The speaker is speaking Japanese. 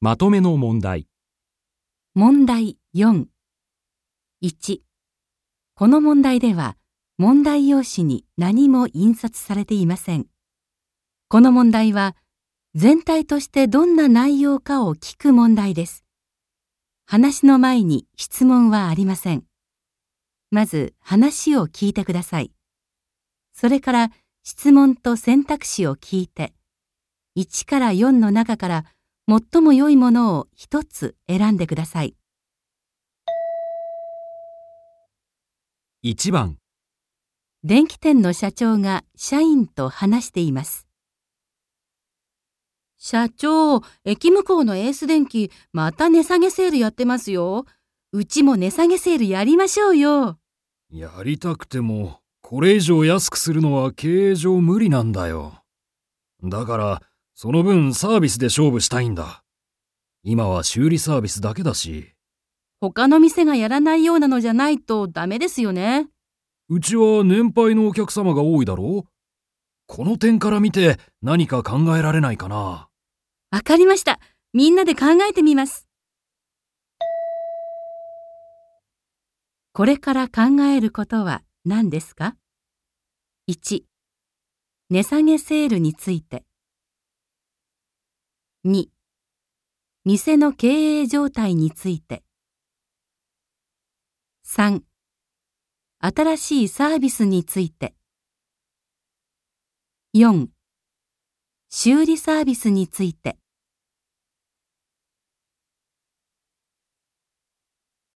まとめの問題。問題4。1。この問題では、問題用紙に何も印刷されていません。この問題は、全体としてどんな内容かを聞く問題です。話の前に質問はありません。まず話を聞いてください。それから質問と選択肢を聞いて、1から4の中から最も良いものを一つ選んでください。1番、電気店の社長が社員と話しています。社長、駅向こうのエース電機、また値下げセールやってますよ。うちも値下げセールやりましょうよ。やりたくても、これ以上安くするのは経営上無理なんだよ。だから、その分サービスで勝負したいんだ。今は修理サービスだけだし、他の店がやらないようなのじゃないとダメですよね。うちは年配のお客様が多いだろうこの点から見て何か考えられないかな。わかりました。みんなで考えてみます。これから考えることは何ですか ?1、値下げセールについて。2、店の経営状態について。3、新しいサービスについて。4、修理サービスについて。